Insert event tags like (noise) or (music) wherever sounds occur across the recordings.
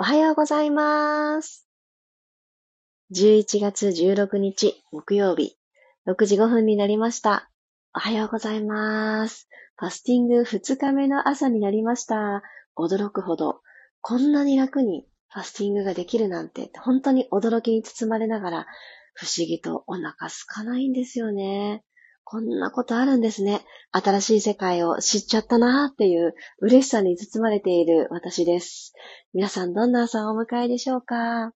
おはようございます。11月16日木曜日、6時5分になりました。おはようございます。ファスティング2日目の朝になりました。驚くほど、こんなに楽にファスティングができるなんて、本当に驚きに包まれながら、不思議とお腹空かないんですよね。こんなことあるんですね。新しい世界を知っちゃったなーっていう嬉しさに包まれている私です。皆さんどんな朝をお迎えでしょうか？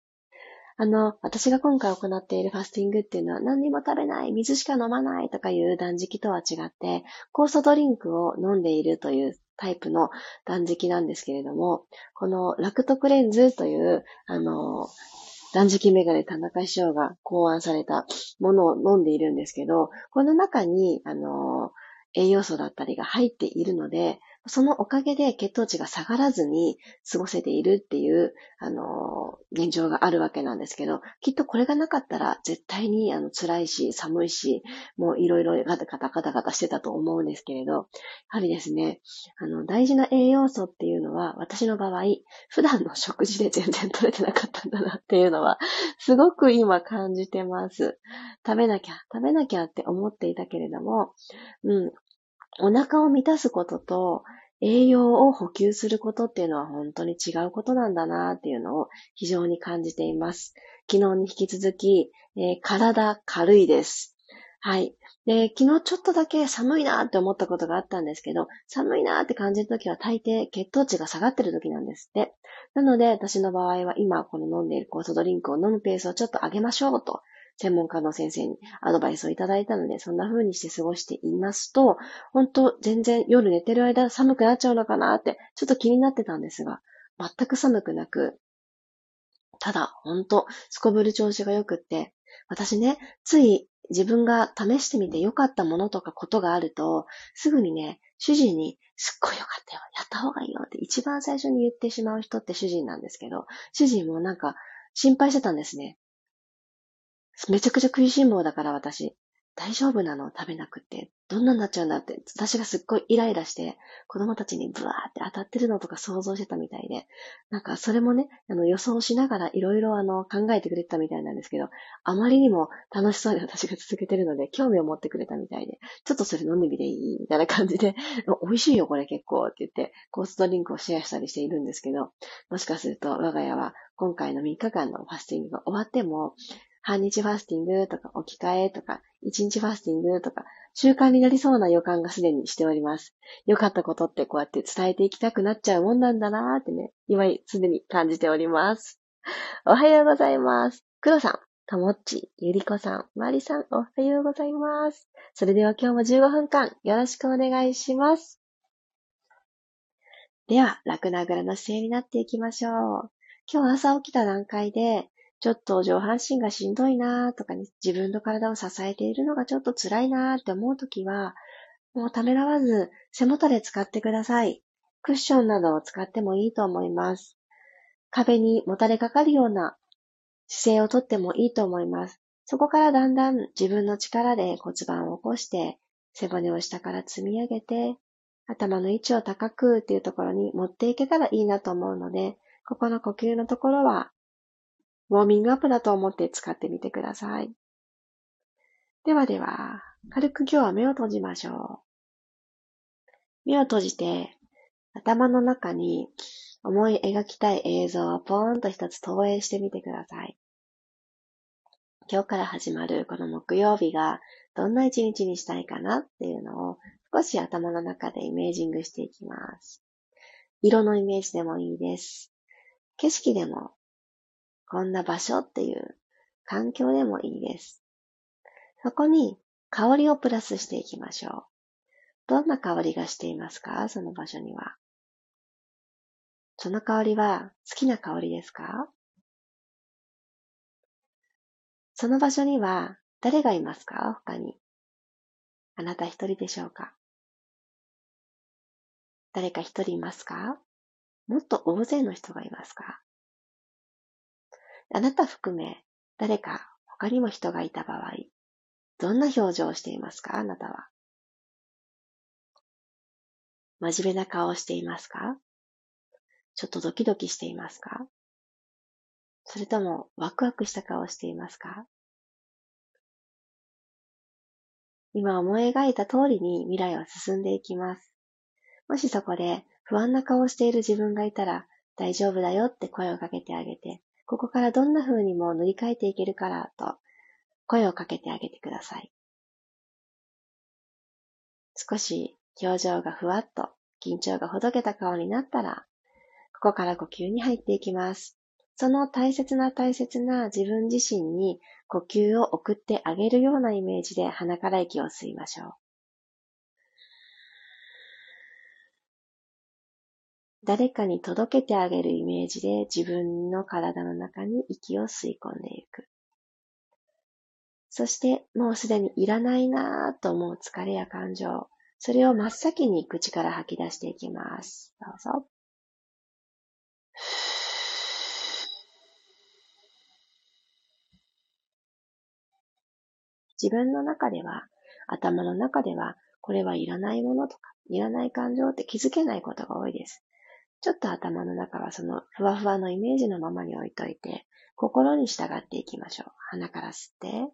あの、私が今回行っているファスティングっていうのは何にも食べない、水しか飲まないとかいう断食とは違って、酵素ドリンクを飲んでいるというタイプの断食なんですけれども、このラクトクレンズという、あの、断食メガネ田中師匠が考案されたものを飲んでいるんですけど、この中に、あの、栄養素だったりが入っているので、そのおかげで血糖値が下がらずに過ごせているっていう、あの、現状があるわけなんですけど、きっとこれがなかったら絶対にあの辛いし、寒いし、もういろいろガタガタガタガタしてたと思うんですけれど、やはりですね、あの、大事な栄養素っていうのは、私の場合、普段の食事で全然取れてなかったんだなっていうのは、すごく今感じてます。食べなきゃ、食べなきゃって思っていたけれども、うん、お腹を満たすことと栄養を補給することっていうのは本当に違うことなんだなっていうのを非常に感じています。昨日に引き続き、えー、体軽いです。はい。で、昨日ちょっとだけ寒いなって思ったことがあったんですけど、寒いなって感じるときは大抵血糖値が下がってるときなんですって。なので、私の場合は今この飲んでいる酵素ドリンクを飲むペースをちょっと上げましょうと専門家の先生にアドバイスをいただいたので、そんな風にして過ごしていますと、本当全然夜寝てる間寒くなっちゃうのかなって、ちょっと気になってたんですが、全く寒くなく、ただ、本当すこぶる調子が良くって、私ね、つい自分が試してみて良かったものとかことがあると、すぐにね、主人に、すっごい良かったよ、やった方がいいよって一番最初に言ってしまう人って主人なんですけど、主人もなんか心配してたんですね。めちゃくちゃ食いしん坊だから私。大丈夫なの？食べなくて。どんなになっちゃうんだって。私がすっごいイライラして、子供たちにブワーって当たってるのとか想像してたみたいで。なんかそれもね、あの予想しながらいろいろあの考えてくれてたみたいなんですけど、あまりにも楽しそうに私が続けてるので、興味を持ってくれたみたいで、ちょっとそれ飲んでみていい？みたいな感じで、(laughs) 美味しいよこれ結構って言って、コーストリンクをシェアしたりしているんですけど、もしかすると我が家は今回の3日間のファスティングが終わっても、半日ファスティングとか置き換えとか、一日ファスティングとか、習慣になりそうな予感がすでにしております。良かったことってこうやって伝えていきたくなっちゃうもんなんだなーってね、今すでに感じております。おはようございます。黒さん、ともっち、ゆりこさん、まりさん、おはようございます。それでは今日も15分間よろしくお願いします。では、楽なぐらの姿勢になっていきましょう。今日朝起きた段階で、ちょっと上半身がしんどいなとかね、自分の体を支えているのがちょっと辛いなって思うときは、もうためらわず背もたれ使ってください。クッションなどを使ってもいいと思います。壁にもたれかかるような姿勢をとってもいいと思います。そこからだんだん自分の力で骨盤を起こして、背骨を下から積み上げて、頭の位置を高くっていうところに持っていけたらいいなと思うので、ここの呼吸のところはウォーミングアップだと思って使ってみてください。ではでは、軽く今日は目を閉じましょう。目を閉じて、頭の中に思い描きたい映像をポーンと一つ投影してみてください。今日から始まるこの木曜日がどんな一日にしたいかなっていうのを少し頭の中でイメージングしていきます。色のイメージでもいいです。景色でもこんな場所っていう環境でもいいです。そこに香りをプラスしていきましょう。どんな香りがしていますか？その場所には。その香りは好きな香りですか？その場所には誰がいますか？他に。あなた一人でしょうか？誰か一人いますか？もっと大勢の人がいますか？あなた含め誰か他にも人がいた場合、どんな表情をしていますか？あなたは。真面目な顔をしていますか？ちょっとドキドキしていますか？それともワクワクした顔をしていますか？今思い描いた通りに未来は進んでいきます。もしそこで不安な顔をしている自分がいたら大丈夫だよって声をかけてあげて、ここからどんな風にも塗り替えていけるからと声をかけてあげてください。少し表情がふわっと緊張がほどけた顔になったら、ここから呼吸に入っていきます。その大切な大切な自分自身に呼吸を送ってあげるようなイメージで鼻から息を吸いましょう。誰かに届けてあげるイメージで自分の体の中に息を吸い込んでいく。そしてもうすでにいらないなぁと思う疲れや感情、それを真っ先に口から吐き出していきます。どうぞ。自分の中では、頭の中では、これはいらないものとか、いらない感情って気づけないことが多いです。ちょっと頭の中はそのふわふわのイメージのままに置いといて、心に従っていきましょう。鼻から吸って。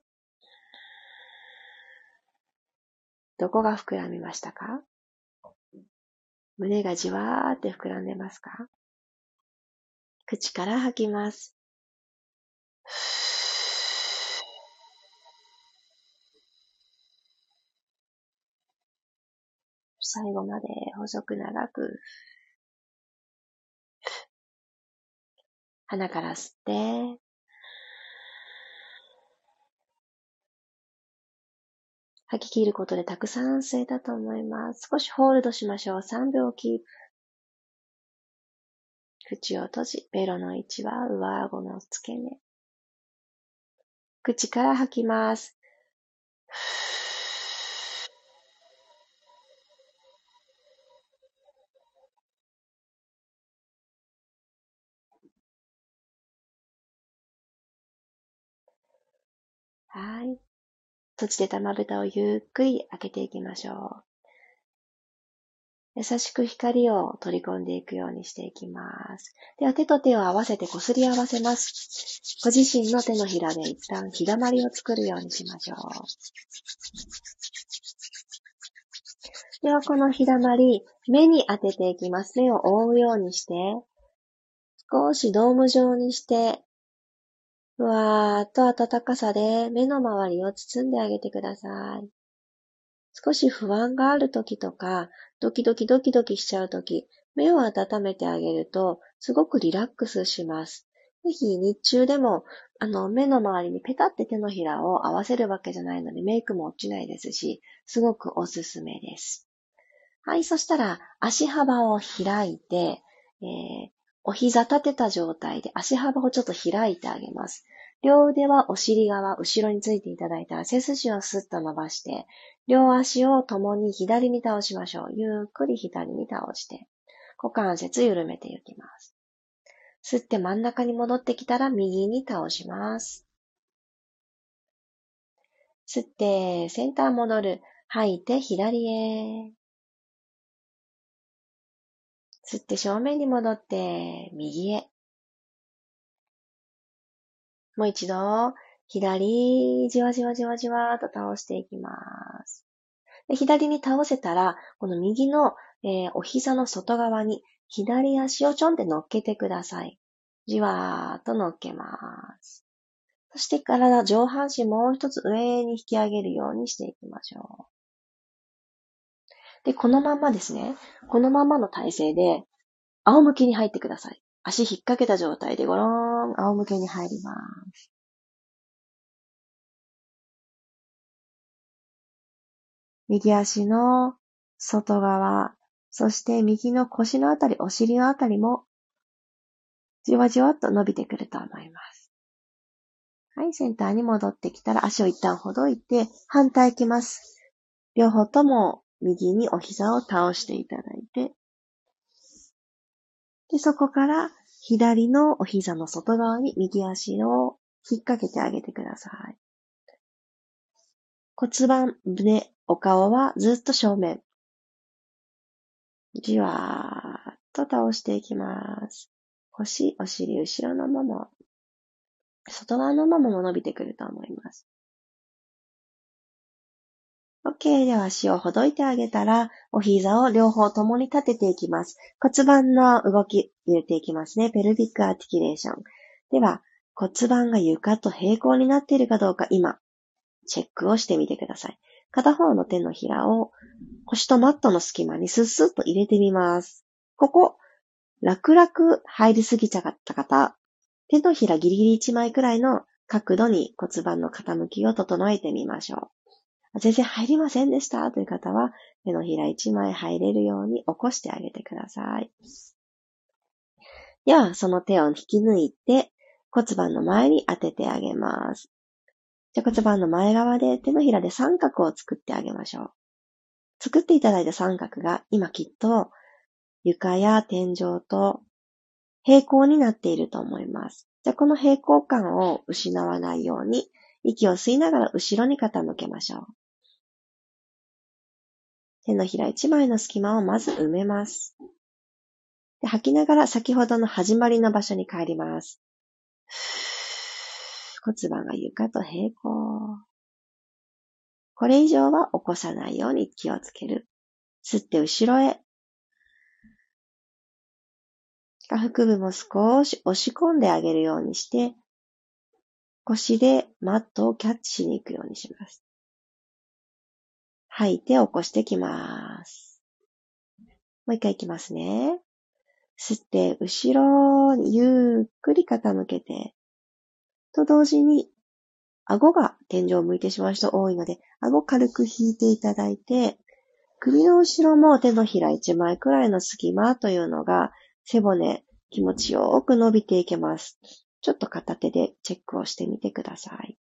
どこが膨らみましたか？胸がじわーって膨らんでますか？口から吐きます。(sighs) 最後まで細く長く。鼻から吸って、吐き切ることでたくさん吸えたと思います。少しホールドしましょう。3秒キープ。口を閉じ、ベロの位置は上顎の付け根。口から吐きます。はい。閉じてたまぶたをゆっくり開けていきましょう。優しく光を取り込んでいくようにしていきます。では手と手を合わせてこすり合わせます。ご自身の手のひらで一旦日だまりを作るようにしましょう。ではこの日だまり、目に当てていきます。目を覆うようにして、少しドーム状にしてふわーっと暖かさで目の周りを包んであげてください。少し不安がある時とか、ドキドキドキドキしちゃう時、目を温めてあげると、すごくリラックスします。ぜひ日中でも、あの、目の周りにペタって手のひらを合わせるわけじゃないので、メイクも落ちないですし、すごくおすすめです。はい、そしたら、足幅を開いて、えー、お膝立てた状態で足幅をちょっと開いてあげます。両腕はお尻側、後ろについていただいたら背筋をスッと伸ばして、両足を共に左に倒しましょう。ゆっくり左に倒して、股関節緩めていきます。吸って真ん中に戻ってきたら右に倒します。吸ってセンター戻る。吐いて左へ。吸って正面に戻って右へ。もう一度、左、じわじわじわじわと倒していきます。で左に倒せたら、この右の、えー、お膝の外側に左足をちょんって乗っけてください。じわーっと乗っけます。そして体、上半身もう一つ上に引き上げるようにしていきましょう。で、このまんまですね。このまんまの体勢で、仰向けに入ってください。足引っ掛けた状態でゴローン、仰向けに入ります。右足の外側、そして右の腰のあたり、お尻のあたりも、じわじわっと伸びてくると思います。はい、センターに戻ってきたら足を一旦ほどいて、反対いきます。両方とも右にお膝を倒していただいて、で、そこから左のお膝の外側に右足を引っ掛けてあげてください。骨盤、胸、お顔はずっと正面。じわーっと倒していきます。腰、お尻、後ろのもも。外側のままも伸びてくると思います。OK。では足をほどいてあげたら、お膝を両方ともに立てていきます。骨盤の動き入れていきますね。ペルビックアーティキュレーション。では、骨盤が床と平行になっているかどうか今、チェックをしてみてください。片方の手のひらを腰とマットの隙間にスッスッと入れてみます。ここ、楽々入りすぎちゃった方、手のひらギリギリ1枚くらいの角度に骨盤の傾きを整えてみましょう。全然入りませんでしたという方は、手のひら1枚入れるように起こしてあげてください。では、その手を引き抜いて骨盤の前に当ててあげます。じゃ骨盤の前側で手のひらで三角を作ってあげましょう。作っていただいた三角が今きっと床や天井と平行になっていると思います。じゃあこの平行感を失わないように息を吸いながら後ろに傾けましょう。手のひら一枚の隙間をまず埋めます。で吐きながら先ほどの始まりの場所に帰ります。骨盤が床と平行。これ以上は起こさないように気をつける。吸って後ろへ。下腹部も少し押し込んであげるようにして、腰でマットをキャッチしに行くようにします。吐いて起こしてきます。もう一回いきますね。吸って、後ろにゆっくり傾けて、と同時に、顎が天井を向いてしまう人多いので、顎軽く引いていただいて、首の後ろも手のひら一枚くらいの隙間というのが、背骨、気持ちよく伸びていけます。ちょっと片手でチェックをしてみてください。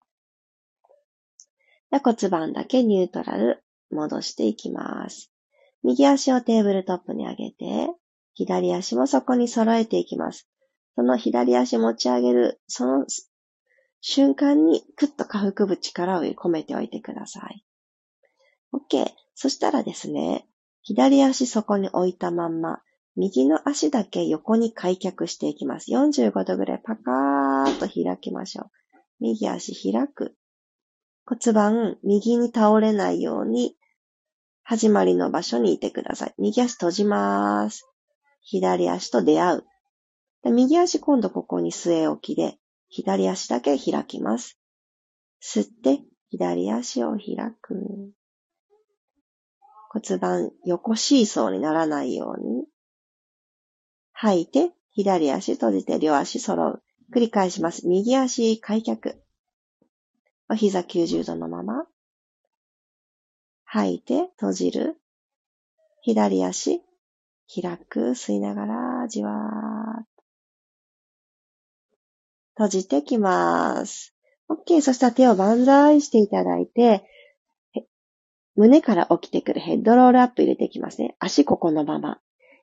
骨盤だけニュートラル戻していきます。右足をテーブルトップに上げて、左足もそこに揃えていきます。その左足持ち上げる、その瞬間にクッと下腹部力を込めておいてください。OK。そしたらですね、左足そこに置いたまんま、右の足だけ横に開脚していきます。45度ぐらいパカーッと開きましょう。右足開く。骨盤右に倒れないように、始まりの場所にいてください。右足閉じます。左足と出会う。右足今度ここに据え置きで、左足だけ開きます。吸って、左足を開く。骨盤横シーソーにならないように。吐いて、左足閉じて両足揃う。繰り返します。右足開脚。お膝90度のまま。吐いて、閉じる。左足、開く。吸いながら、じわーっと閉じてきます。OK。そしたら手を万歳していただいて、胸から起きてくるヘッドロールアップ入れていきますね。足ここのまま。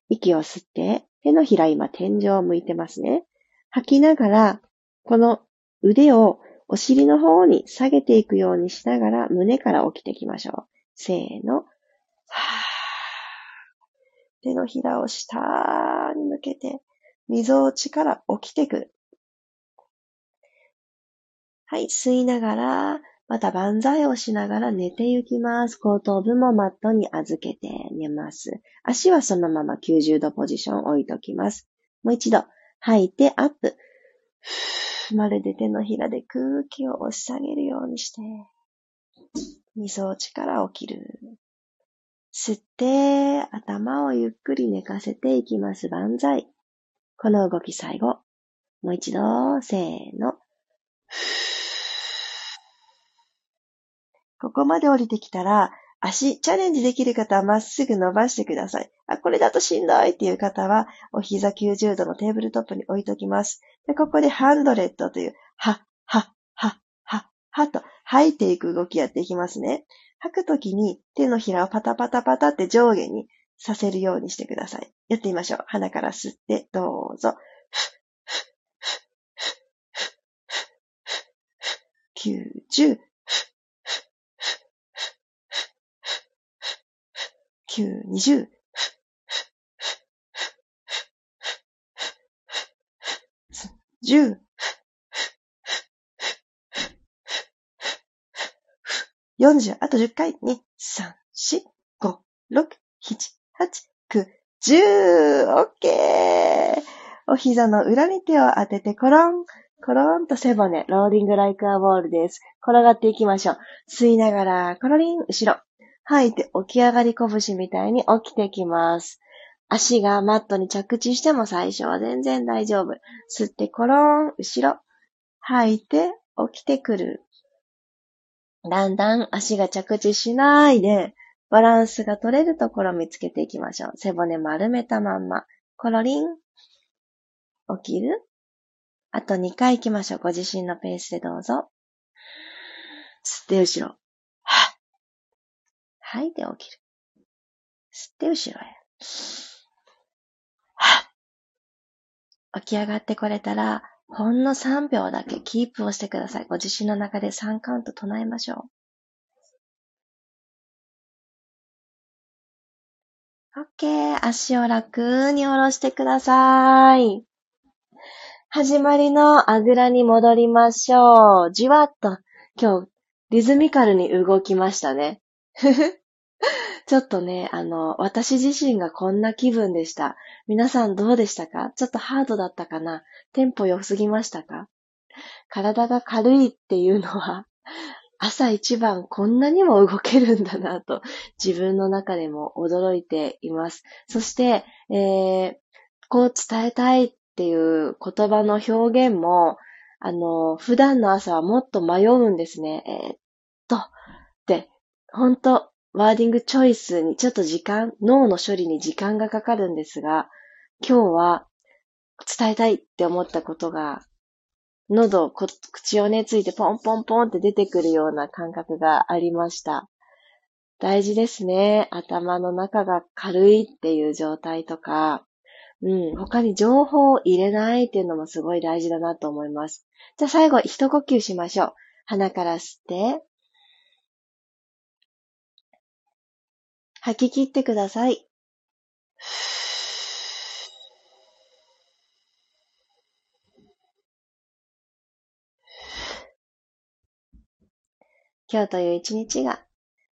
息を吸って、手のひら今天井を向いてますね。吐きながら、この腕をお尻の方に下げていくようにしながら胸から起きていきましょう。せーの。手のひらを下に向けて、溝落ちから起きてくる。はい、吸いながら、また万歳をしながら寝て行きます。後頭部もマットに預けて寝ます。足はそのまま90度ポジション置いときます。もう一度、吐いてアップ。まるで手のひらで空気を押し下げるようにして、二層地から起きる。吸って、頭をゆっくり寝かせていきます。万歳。この動き最後。もう一度、せーの。ここまで降りてきたら、足、チャレンジできる方はまっすぐ伸ばしてください。あ、これだとしんどいっていう方は、お膝90度のテーブルトップに置いときます。で、ここでハンドレットという、は、は、は、は、はと吐いていく動きやっていきますね。吐くときに手のひらをパタパタパタって上下にさせるようにしてください。やってみましょう。鼻から吸って、どうぞ。90、920、10、40、あと10回。2、3、4、5、6、7、8、9、10! オッケーお膝の裏に手を当ててコロン、コロンと背骨、ローディングライクアボールです。転がっていきましょう。吸いながら、コロリン、後ろ。吐いて起き上がり拳みたいに起きてきます。足がマットに着地しても最初は全然大丈夫。吸ってコロン、後ろ。吐いて起きてくる。だんだん足が着地しないで、バランスが取れるところを見つけていきましょう。背骨丸めたまんま。コロリン。起きるあと2回行きましょう。ご自身のペースでどうぞ。吸って後ろ。は吐いて起きる。吸って後ろへ。起き上がってこれたら、ほんの3秒だけキープをしてください。ご自身の中で3カウント唱えましょう。OK。足を楽に下ろしてください。始まりのあぐらに戻りましょう。じわっと、今日、リズミカルに動きましたね。ふふちょっとね、あの、私自身がこんな気分でした。皆さんどうでしたか？ちょっとハードだったかな？テンポ良すぎましたか？体が軽いっていうのは、(laughs) 朝一番こんなにも動けるんだなと自分の中でも驚いています。そして、えー、こう伝えたいっていう言葉の表現も、あの、普段の朝はもっと迷うんですね。えー、っと、で、本当ワーディングチョイスにちょっと時間、脳の処理に時間がかかるんですが、今日は伝えたいって思ったことが、喉、口をね、ついてポンポンポンって出てくるような感覚がありました。大事ですね。頭の中が軽いっていう状態とか、うん、他に情報を入れないっていうのもすごい大事だなと思います。じゃあ最後、一呼吸しましょう。鼻から吸って、吐き切ってください。今日という一日が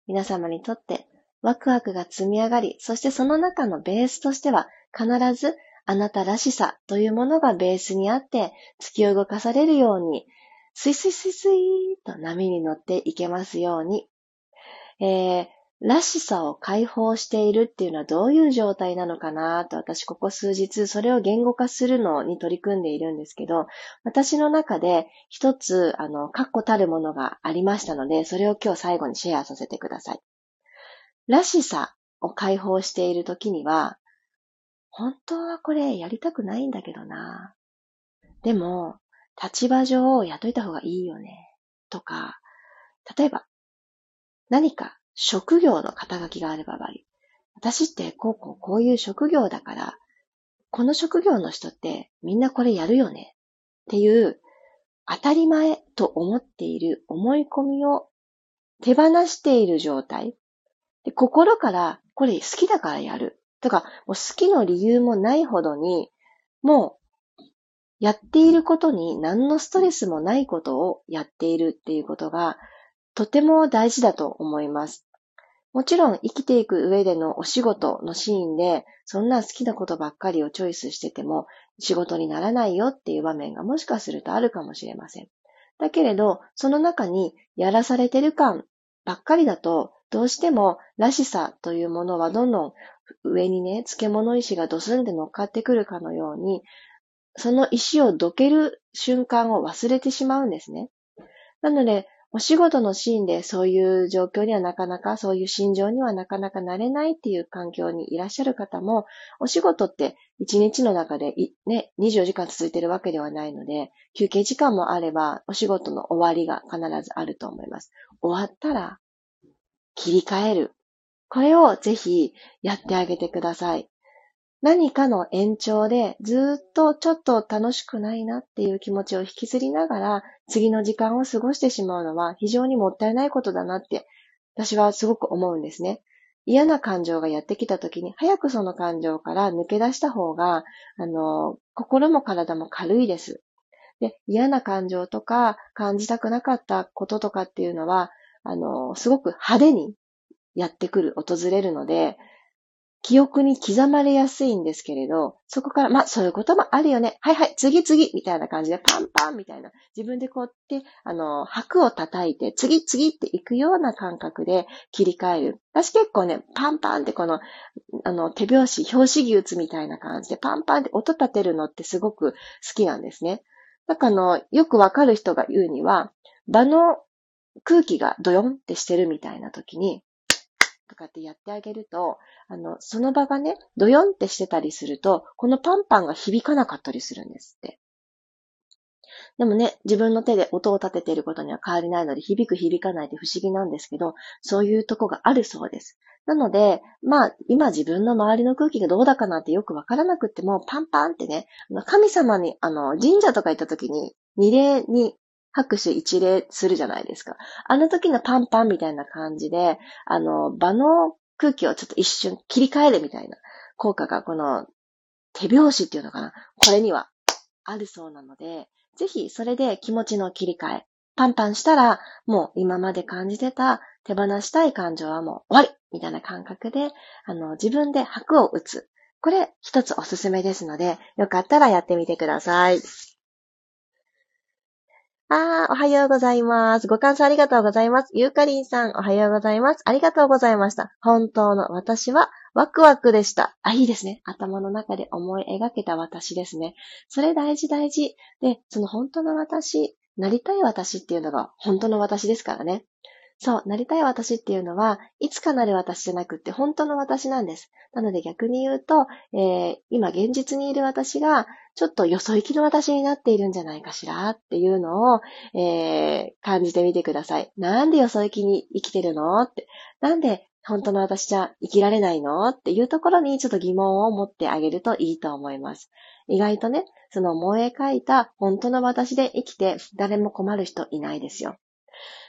皆様にとってワクワクが積み上がり、そしてその中のベースとしては必ずあなたらしさというものがベースにあって突き動かされるように、スイスイスイスイと波に乗っていけますように。えー、らしさを解放しているっていうのはどういう状態なのかなと私ここ数日それを言語化するのに取り組んでいるんですけど、私の中で一つ、あの、確固たるものがありましたので、それを今日最後にシェアさせてください。らしさを解放しているときには、本当はこれやりたくないんだけどな。でも、立場上を雇いた方がいいよね。とか、例えば、何か職業の肩書きがあればばり。私ってこうこうこういう職業だから、この職業の人ってみんなこれやるよねっていう当たり前と思っている思い込みを手放している状態。で心からこれ好きだからやるとか、もう好きの理由もないほどに、もうやっていることに何のストレスもないことをやっているっていうことがとても大事だと思います。もちろん生きていく上でのお仕事のシーンで、そんな好きなことばっかりをチョイスしてても仕事にならないよっていう場面がもしかするとあるかもしれません。だけれど、その中にやらされてる感ばっかりだと、どうしてもらしさというものはどんどん上にね、漬物石がドスンで乗っかってくるかのように、その石をどける瞬間を忘れてしまうんですね。なので、お仕事のシーンでそういう状況にはなかなか、そういう心情にはなかなかなれないっていう環境にいらっしゃる方も、お仕事って一日の中でね、24時間続いてるわけではないので、休憩時間もあれば、お仕事の終わりが必ずあると思います。終わったら、切り替える。これをぜひやってあげてください。何かの延長でずっとちょっと楽しくないなっていう気持ちを引きずりながら次の時間を過ごしてしまうのは非常にもったいないことだなって私はすごく思うんですね。嫌な感情がやってきた時に早くその感情から抜け出した方が、あの、心も体も軽いです。で、嫌な感情とか感じたくなかったこととかっていうのは、あの、すごく派手にやってくる、訪れるので、記憶に刻まれやすいんですけれど、そこから、まあ、そういうこともあるよね。はいはい、次次みたいな感じで、パンパンみたいな。自分でこうやって、あの、拍を叩いて、次次っていくような感覚で切り替える。私結構ね、パンパンってこの、あの、手拍子、拍子木打つみたいな感じで、パンパンって音立てるのってすごく好きなんですね。だから、あの、よくわかる人が言うには、場の空気がドヨンってしてるみたいな時に、とかってやってあげると、あの、その場がね、ドヨンってしてたりすると、このパンパンが響かなかったりするんですって。でもね、自分の手で音を立てていることには変わりないので、響く響かないって不思議なんですけど、そういうとこがあるそうです。なので、まあ、今自分の周りの空気がどうだかなんてよくわからなくっても、パンパンってね、神様に、あの、神社とか行った時に、二礼に拍手一礼するじゃないですか。あの時のパンパンみたいな感じで、あの、場の空気をちょっと一瞬切り替えるみたいな効果がこの手拍子っていうのかな。これにはあるそうなので、ぜひそれで気持ちの切り替え。パンパンしたら、もう今まで感じてた手放したい感情はもう終わりみたいな感覚で、あの、自分で拍を打つ。これ一つおすすめですので、よかったらやってみてください。あー、おはようございます。ご感想ありがとうございます。ゆうかりんさん、おはようございます。ありがとうございました。本当の私はワクワクでした。あ、いいですね。頭の中で思い描けた私ですね。それ大事大事。で、その本当の私、なりたい私っていうのが本当の私ですからね。そう、なりたい私っていうのは、いつかなる私じゃなくって本当の私なんです。なので逆に言うと、えー、今現実にいる私が、ちょっとよそ行きの私になっているんじゃないかしらっていうのを、えー、感じてみてください。なんでよそ行きに生きてるのって。なんで本当の私じゃ生きられないのっていうところにちょっと疑問を持ってあげるといいと思います。意外とね、その萌え描いた本当の私で生きて誰も困る人いないですよ。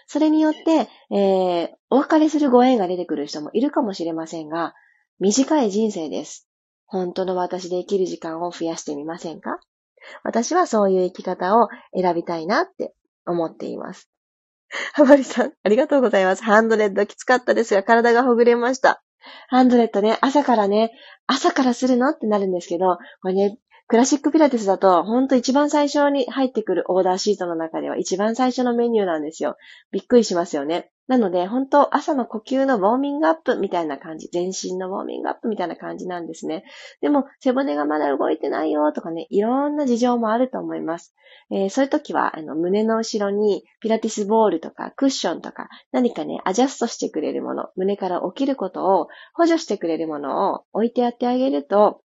それによって、えー、お別れするご縁が出てくる人もいるかもしれませんが、短い人生です。本当の私で生きる時間を増やしてみませんか？私はそういう生き方を選びたいなって思っています。ハマリさん、ありがとうございます。ハンドレッドきつかったですが、体がほぐれました。ハンドレッドね、朝からね、朝からするの？ってなるんですけど、これね、クラシックピラティスだと、ほんと一番最初に入ってくるオーダーシートの中では一番最初のメニューなんですよ。びっくりしますよね。なので、本当朝の呼吸のウォーミングアップみたいな感じ、全身のウォーミングアップみたいな感じなんですね。でも、背骨がまだ動いてないよとかね、いろんな事情もあると思います。えー、そういう時は、あの、胸の後ろにピラティスボールとかクッションとか、何かね、アジャストしてくれるもの、胸から起きることを補助してくれるものを置いてやってあげると、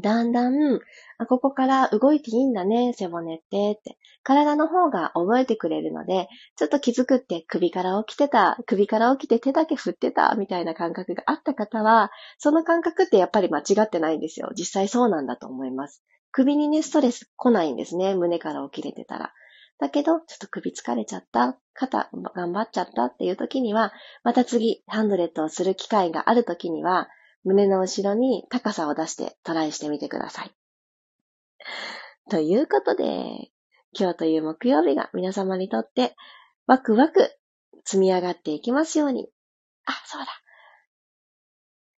だんだん、あ、ここから動いていいんだね、背骨って、って。体の方が覚えてくれるので、ちょっと気づくって首から起きてた、首から起きて手だけ振ってた、みたいな感覚があった方は、その感覚ってやっぱり間違ってないんですよ。実際そうなんだと思います。首にね、ストレス来ないんですね。胸から起きれてたら。だけど、ちょっと首疲れちゃった、肩頑張っちゃったっていう時には、また次、ハンドレットをする機会がある時には、胸の後ろに高さを出してトライしてみてください。ということで、今日という木曜日が皆様にとってワクワク積み上がっていきますように。あ、そうだ。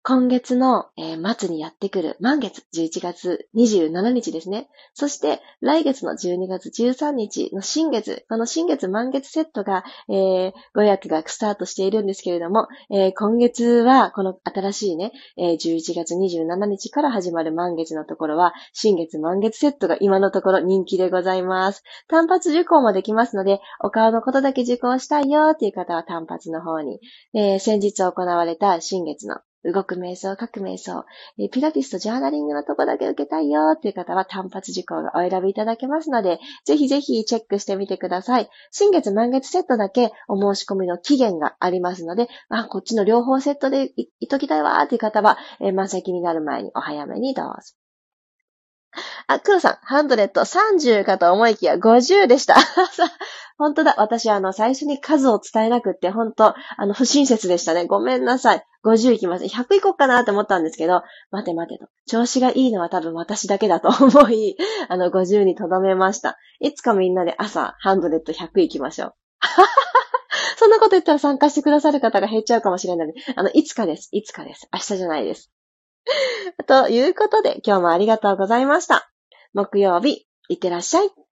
今月の、えー、末にやってくる満月、11月27日ですね。そして、来月の12月13日の新月、この新月満月セットが、えー、ご予約がスタートしているんですけれども、えー、今月は、この新しいね、えー、11月27日から始まる満月のところは、新月満月セットが今のところ人気でございます。単発受講もできますので、お顔のことだけ受講したいよっていう方は単発の方に、えー、先日行われた新月の動く瞑想、書く瞑想、ピラティスとジャーナリングのとこだけ受けたいよっていう方は単発事項がお選びいただけますので、ぜひぜひチェックしてみてください。新月満月セットだけお申し込みの期限がありますので、あ、こっちの両方セットでいいときたいわーっていう方は、えー、満席になる前にお早めにどうぞ。あ、黒さん、ハンドレット30かと思いきや50でした。(laughs) 本当だ。私、あの、最初に数を伝えなくって、本当あの、不親切でしたね。ごめんなさい。50いきます。100いこうかなって思ったんですけど、待て待てと。調子がいいのは多分私だけだと (laughs) 思い、あの、50に留めました。いつかみんなで朝、ハンドレット100いきましょう。(laughs) そんなこと言ったら参加してくださる方が減っちゃうかもしれないので、あの、いつかです。いつかです。明日じゃないです。(laughs) ということで、今日もありがとうございました。木曜日、いってらっしゃい。